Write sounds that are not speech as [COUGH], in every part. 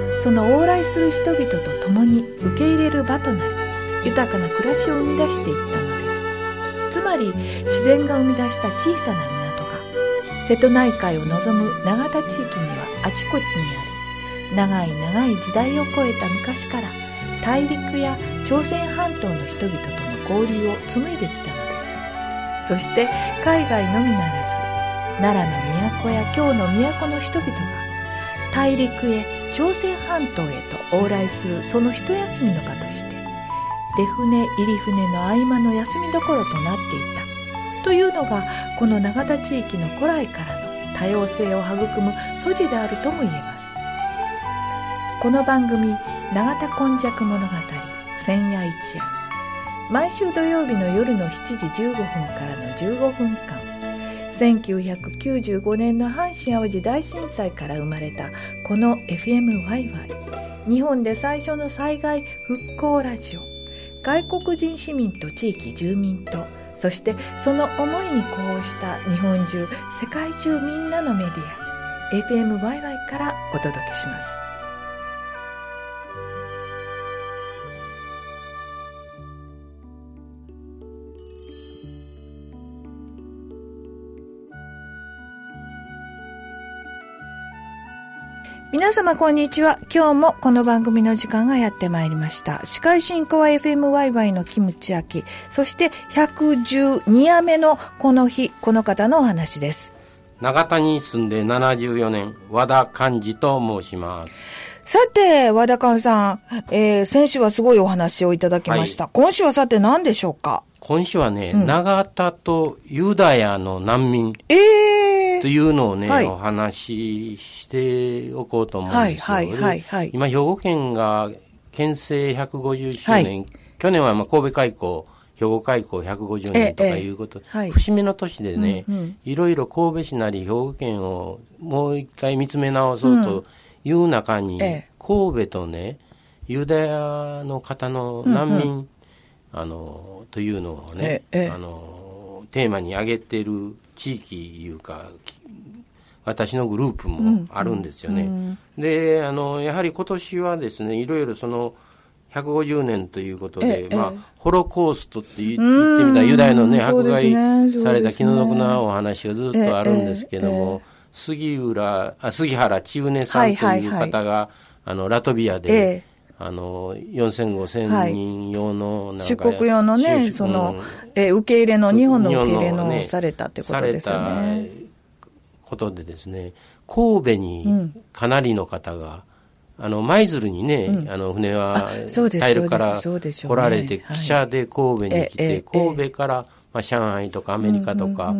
その往来する人々と共に受け入れる場となり豊かな暮らしを生み出していったのです。つまり自然が生み出した小さな港が瀬戸内海を望む永田地域にはあちこちにあり長い長い時代を超えた昔から大陸や朝鮮半島の人々との交流を紡いできたのです。そして海外のみならず奈良の都や京の都の人々が大陸へ朝鮮半島へと往来するその一休みの場として出船入り船の合間の休みどころとなっていたというのがこの永田地域の古来からの多様性を育む素地であるとも言えます。この番組「永田今昔物語千夜一夜」毎週土曜日の夜の7時15分からの15分間。1995年の阪神・淡路大震災から生まれたこの FMYY 日本で最初の災害復興ラジオ。外国人市民と地域住民とそしてその思いに呼応した日本中世界中みんなのメディア。FMYY からお届けします。皆様こんにちは。今日もこの番組の時間がやってまいりました。司会進行は FMYY のキムチアキ、そして112夜目のこの日、この方のお話です。長田に住んで74年、和田寛治と申します。さて、和田寛さん、えー、先週はすごいお話をいただきました。今週はさて何でしょうか？今週はね、長田とユダヤの難民えー、というのをね、はい。お話ししておこうと思うんですよ。はいはいはいはい。で今、兵庫県が県政150周年、はい。去年はまあ神戸開港、兵庫開港150年とかいうこと、節目の年でね、うんうん。いろいろ神戸市なり兵庫県をもう一回見つめ直そうという中に、ええ。神戸とね、ユダヤの方の難民、あの、というのをね、ええええ。あの、テーマに挙げてる地域いうか、き私のグループもあるんですよね。で、あの、やはり今年はですね、いろいろその、150年ということで、ええ。まあ、ホロコーストって言言ってみたらユダヤのね、うん。迫害された気の毒なお話がずっとあるんですけども、杉浦、あ杉原千畝さんという方が、あの、ラトビアで、ええ。あの、4000、5000人用の出国用のね、出その、うんえー受け入れの、日本の日受け入れのされたってことですよさね。ことでですね、神戸にかなりの方が、あの、舞鶴にね、あの、船は大陸から来られて、はい汽車で神戸に来て、え神戸から、まあ、上海とかアメリカとか、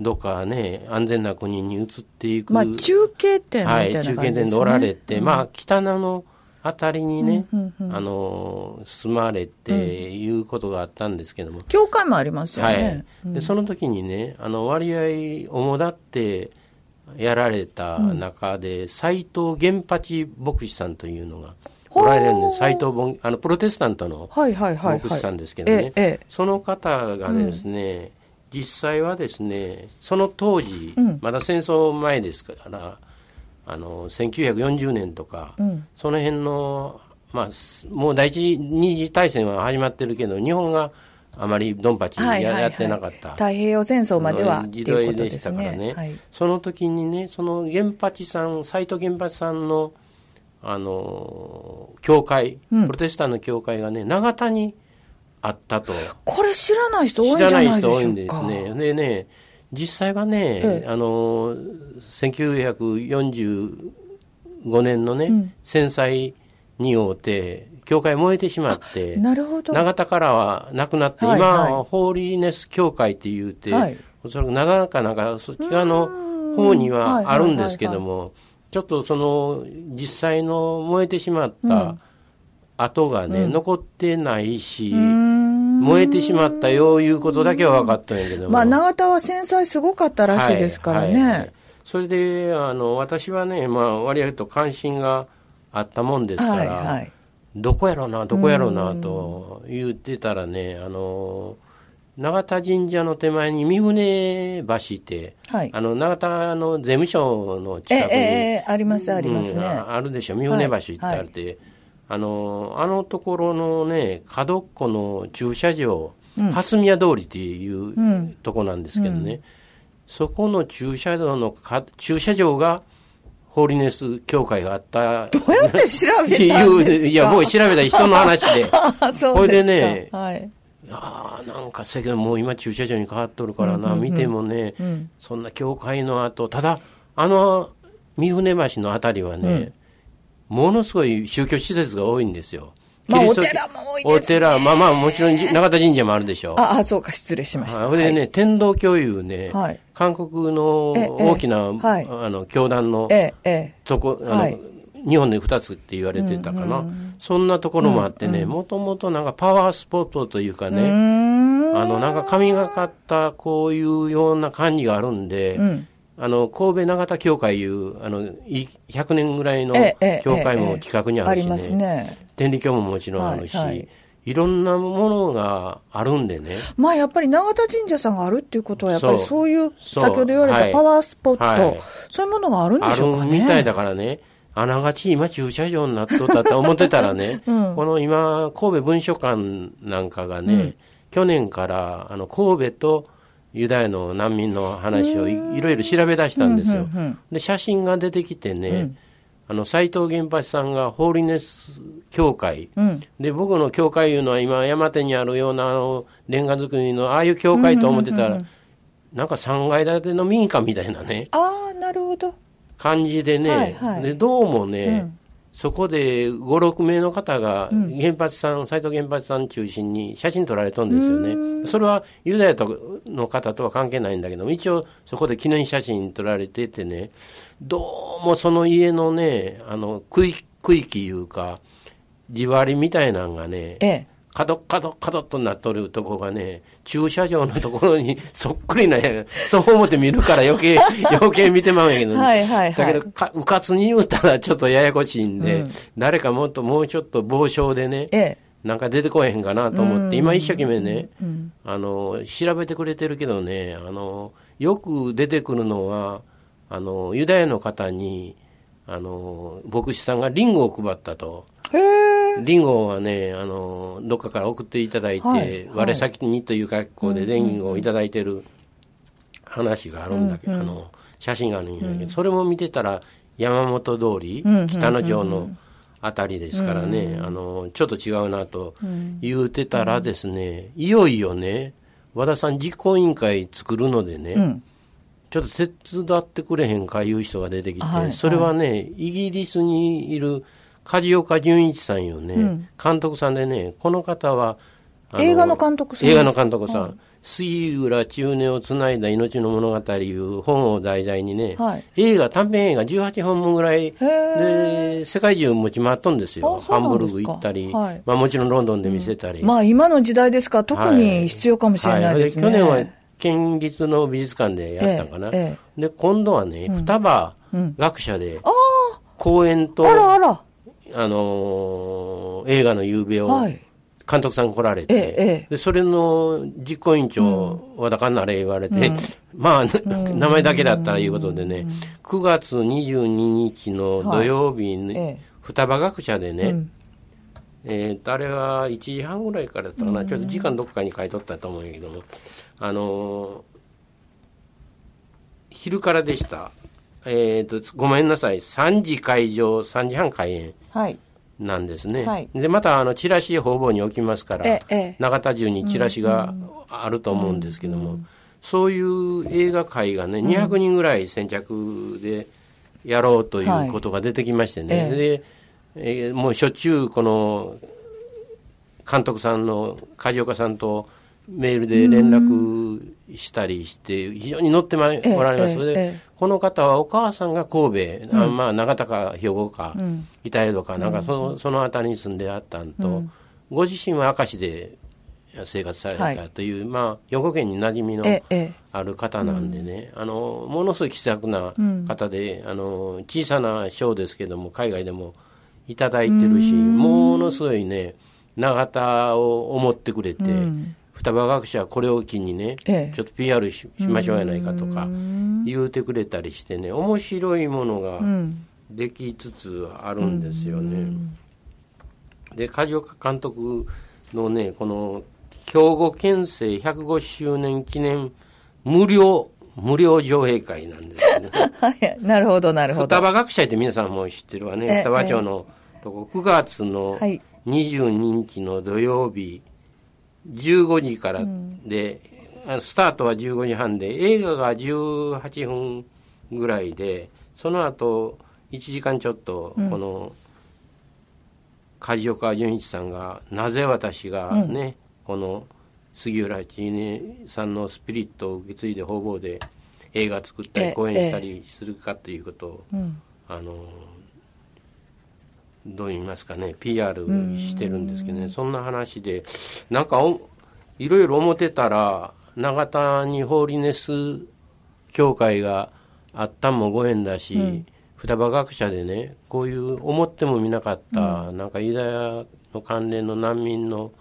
どっかね、安全な国に移っていく。まあ、中継点みたはいい、な感じですね。中堅店でおられて、まあ、北野のあたりにね、あの、住まれて、いうことがあったんですけども、教会もありますよはね。い。で、その時にね、あの、割合、主だってやられた中で、斎藤源八牧師さんというのがおられるんです。斎藤ぼあの、プロテスタントのはいはいはいはい。牧師さんですけどね。ええええその方がですね、実際はですね、その当時、まだ戦争前ですから、あの、1940年とか、その辺の、まあ、すもう第一二次大戦は始まってるけど、日本があまりドンパチや,、はいはいはいやってなかった。太平洋戦争まではって時いうことで代ですしたからね、はい。その時にね、その源八さん、斎藤源八さんの、あの、教会、プロテスタントの教会がね、長田にあったと。これ知らない人多いんじゃないでしょうか。知らない人多いんですね。でね、実際はね、ええ、あの、1945年のね、うん、戦災によって、教会燃えてしまって、なるほど。長田からはなくなって、はいはい、今、ホーリーネス教会って言うて、はい、おそらく長かなんかそっち側の方にはあるんですけども、ちょっとその実際の燃えてしまった跡がね、うん、残ってないし、燃えてしまったよいうことだけは分かったんやけども。まあ、永田は繊細すごかったらしいですからね。はいはい、それで、あの、私はね、まあ、割合と関心があったもんですから、はいはい、どこやろうな、どこやろうな、と言ってたらね、あの、永田神社の手前に三船橋って、はい、あの永田の税務署の近くに、ええありますありますね、うん、あるでしょ。三船橋ってあって、はいはい、あのあのところのね角っこの駐車場、うん、蓮宮通りっていうとこなんですけどね、うん、そこの駐車場のか駐車場がホーリネス協会があった。どうやって調べたんですか？いや、僕調べた人の話で。[LAUGHS] それでね、はい。あなんかせけどもう今駐車場に変わっとるからな、うんうんうん、見てもね、うん、そんな教会の後ただあの三船橋の辺りはね、うん、ものすごい宗教施設が多いんですよ。まあ、お寺も多いです、ね、お寺、まあまあ、もちろん、永田神社もあるでしょう。あ [LAUGHS] あ、そうか、失礼しました。それでね、天道教いうね、はい、韓国の大きな、はい、あの、教団の、とこ、あの、はい。日本で2つって言われてたかな、うんうん、そんなところもあってね、もともとなんかパワースポットというかね、あのなんか神がかったこういうような感じがあるんで、うん、あの神戸永田教会いうあの100年ぐらいの教会も近くにあるしね,、ね。天理教ももちろんあるし。はいはい。いろんなものがあるんでね。まあやっぱり永田神社さんがあるっていうことは、やっぱりそう。いう、先ほど言われたパワースポット、はい。はい、そういうものがあるんでしょうかね。あるみたいだからね。あながち今駐車場になっとったって思ってたらね、[LAUGHS] うん、この今、神戸文書館なんかがね、うん、去年からあの神戸とユダヤの難民の話をいろいろ調べ出したんですよ。で、写真が出てきてね、うん、あの、斎藤源八さんがホーリネス教会、で、僕の教会いうのは今山手にあるようなあの、レンガ造りのああいう教会と思ってたら、なんか3階建ての民家みたいなね。ああ、なるほど。感じでね、はいはい、でどうもね、うん、そこで5、6名の方が、原発さん、斎藤原発さん中心に写真撮られたんですよね。それはユダヤの方とは関係ないんだけども、一応そこで記念写真撮られててね、どうもその家のね、あの、区域、区域いうか、地割りみたいなのがね、ええ、角角角となっとるとこがね、駐車場のところに [LAUGHS] そっくりなや、そう思って見るから余計、[LAUGHS] 余計見てまうんやけど、はいはいはい、だけどか、うかつに言うたらちょっとややこしいんで、うん、誰かもっともうちょっと傍聴でね、ええ、なんか出てこえへんかなと思って、今一生懸命ね、うん、あの、調べてくれてるけどね、あの、よく出てくるのは、あの、ユダヤの方に、あの、牧師さんがリンゴを配ったと。リンゴはね、あの、どっかから送っていただいて、はい、我先にという格好でリンゴをいただいてる話があるんだけど、うんうん、あの、写真があるんだけど、うん、それも見てたら、山本通り、北野城のあたりですからね、あの、ちょっと違うなと言うてたらですね、いよいよね、和田さん実行委員会作るのでね、ちょっと手伝ってくれへんかいう人が出てきて、はい、それはね、イギリスにいる梶岡純一さんよね、うん、監督さんでね、この方は、映画の監督さん。映画の監督さん。杉浦中根をつないだ命の物語いう本を題材にね、はい、映画、短編映画18本もぐらいで、世界中持ち回っとんですよ。ハンブルグ行ったり、はい、まあもちろんロンドンで見せたり。うん、まあ今の時代ですか。ら、特に必要かもしれないですね。はい、去年は県立の美術館でやったかな。ええ、で、今度はね、うん、双葉学者で、公演と、あらあらあのー、映画の夕べを、監督さん来られて、ええ、で、それの実行委員長、和田かんなれ言われて、うん、[LAUGHS] まあ、名前だけだったらいうことでね、9月22日の土曜日に、はい、双葉学者でね、うん、えー、あれは1時半ぐらいからだったかな、ちょっと時間どっかに書いとったと思うんやけども、あのー、昼からでした。えっ、ー、と、ごめんなさい。3時会場、3時半開演。はい。なんですね。はい、で、また、あの、チラシ方々に置きますから、永田中にチラシがあると思うんですけども、そういう映画界がね、200人ぐらい先着でやろうということが出てきましてね。はい、で、えー、もうしょっちゅうこの監督さんの梶岡さんとメールで連絡したりして非常に乗ってまおられます。ので、ええ。この方はお母さんが神戸、うん、まあ長田か兵庫か、うん、板江戸かなんかその,、その辺りに住んであったんと、うん、ご自身は明石で生活されたという、はい、まあ兵庫県に馴染みのある方なんでね、あのものすごい気さくな方で、あの小さな賞ですけども海外でもいただいてるし、ものすごいね永田を思ってくれて、双葉学者はこれを機にね、ええ、ちょっと PR しましょうやないかとか言うてくれたりしてね面白いものができつつあるんですよね。で梶岡監督のねこの兵庫県政105周年記念無料無料上映会なんですね。[LAUGHS] はい、なるほどなるほど。双葉学者って皆さんも知ってるわね。双葉町のとこ9月の22日の土曜日、15時からで、うん、スタートは15時半で映画が18分ぐらいでその後1時間ちょっとこの梶岡純一さんがなぜ私がね、うん、この杉浦千音さんのスピリットを受け継いで方々で映画作ったり公演したりするかということを、あのどう言いますかね PR してるんですけどねそんな話でなんかいろいろ思ってたら永田にホーリネス協会があったんもご縁だし、うん、双葉学者でねこういう思ってもみなかった、うん、なんかユダヤの関連の難民の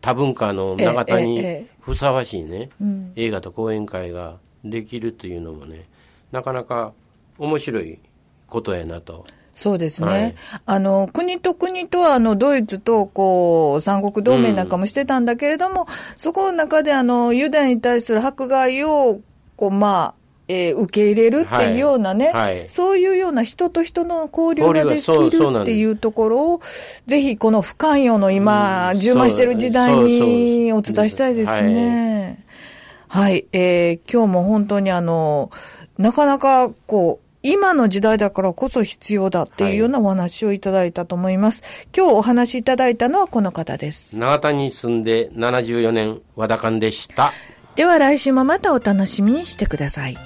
多文化の永田にふさわしいね、映画と講演会ができるというのもねなかなか面白いことやなとそうですね。はい、あの、国と国とあの、ドイツと、こう、三国同盟なんかもしてたんだけれども、うん、そこの中であの、ユダヤに対する迫害を、こう、まあ、えー、受け入れるっていうようなね、はい。はい、そういうような人と人の交流ができるっていうところを、ぜひこの不寛容の今、充満してる時代にお伝えしたいですね。はい、はい、えー、今日も本当にあの、なかなかこう、今の時代だからこそ必要だっていうようなお話をいただいたと思います。はい、今日お話しいただいたのはこの方です。長田に住んで74年、和田館でした。では来週もまたお楽しみにしてください。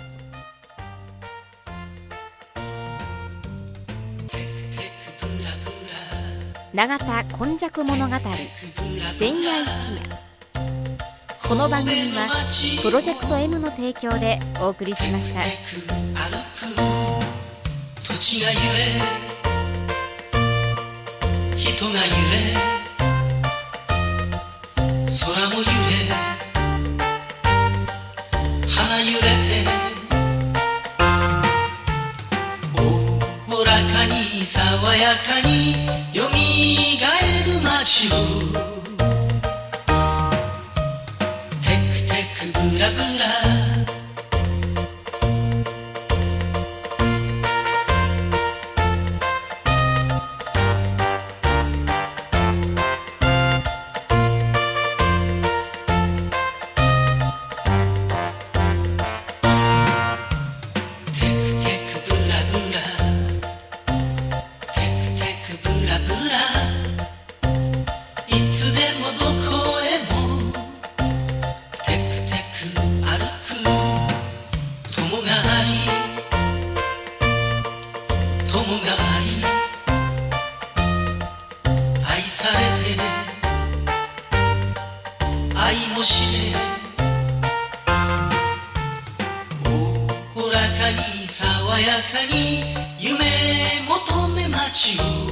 永田今昔物語千夜一夜この番組はプロジェクト M の提供でお送りしました。土地が揺れ人が揺れ空も揺れ花揺れておおらかに爽やかによみがえる街を中に夢求め街を。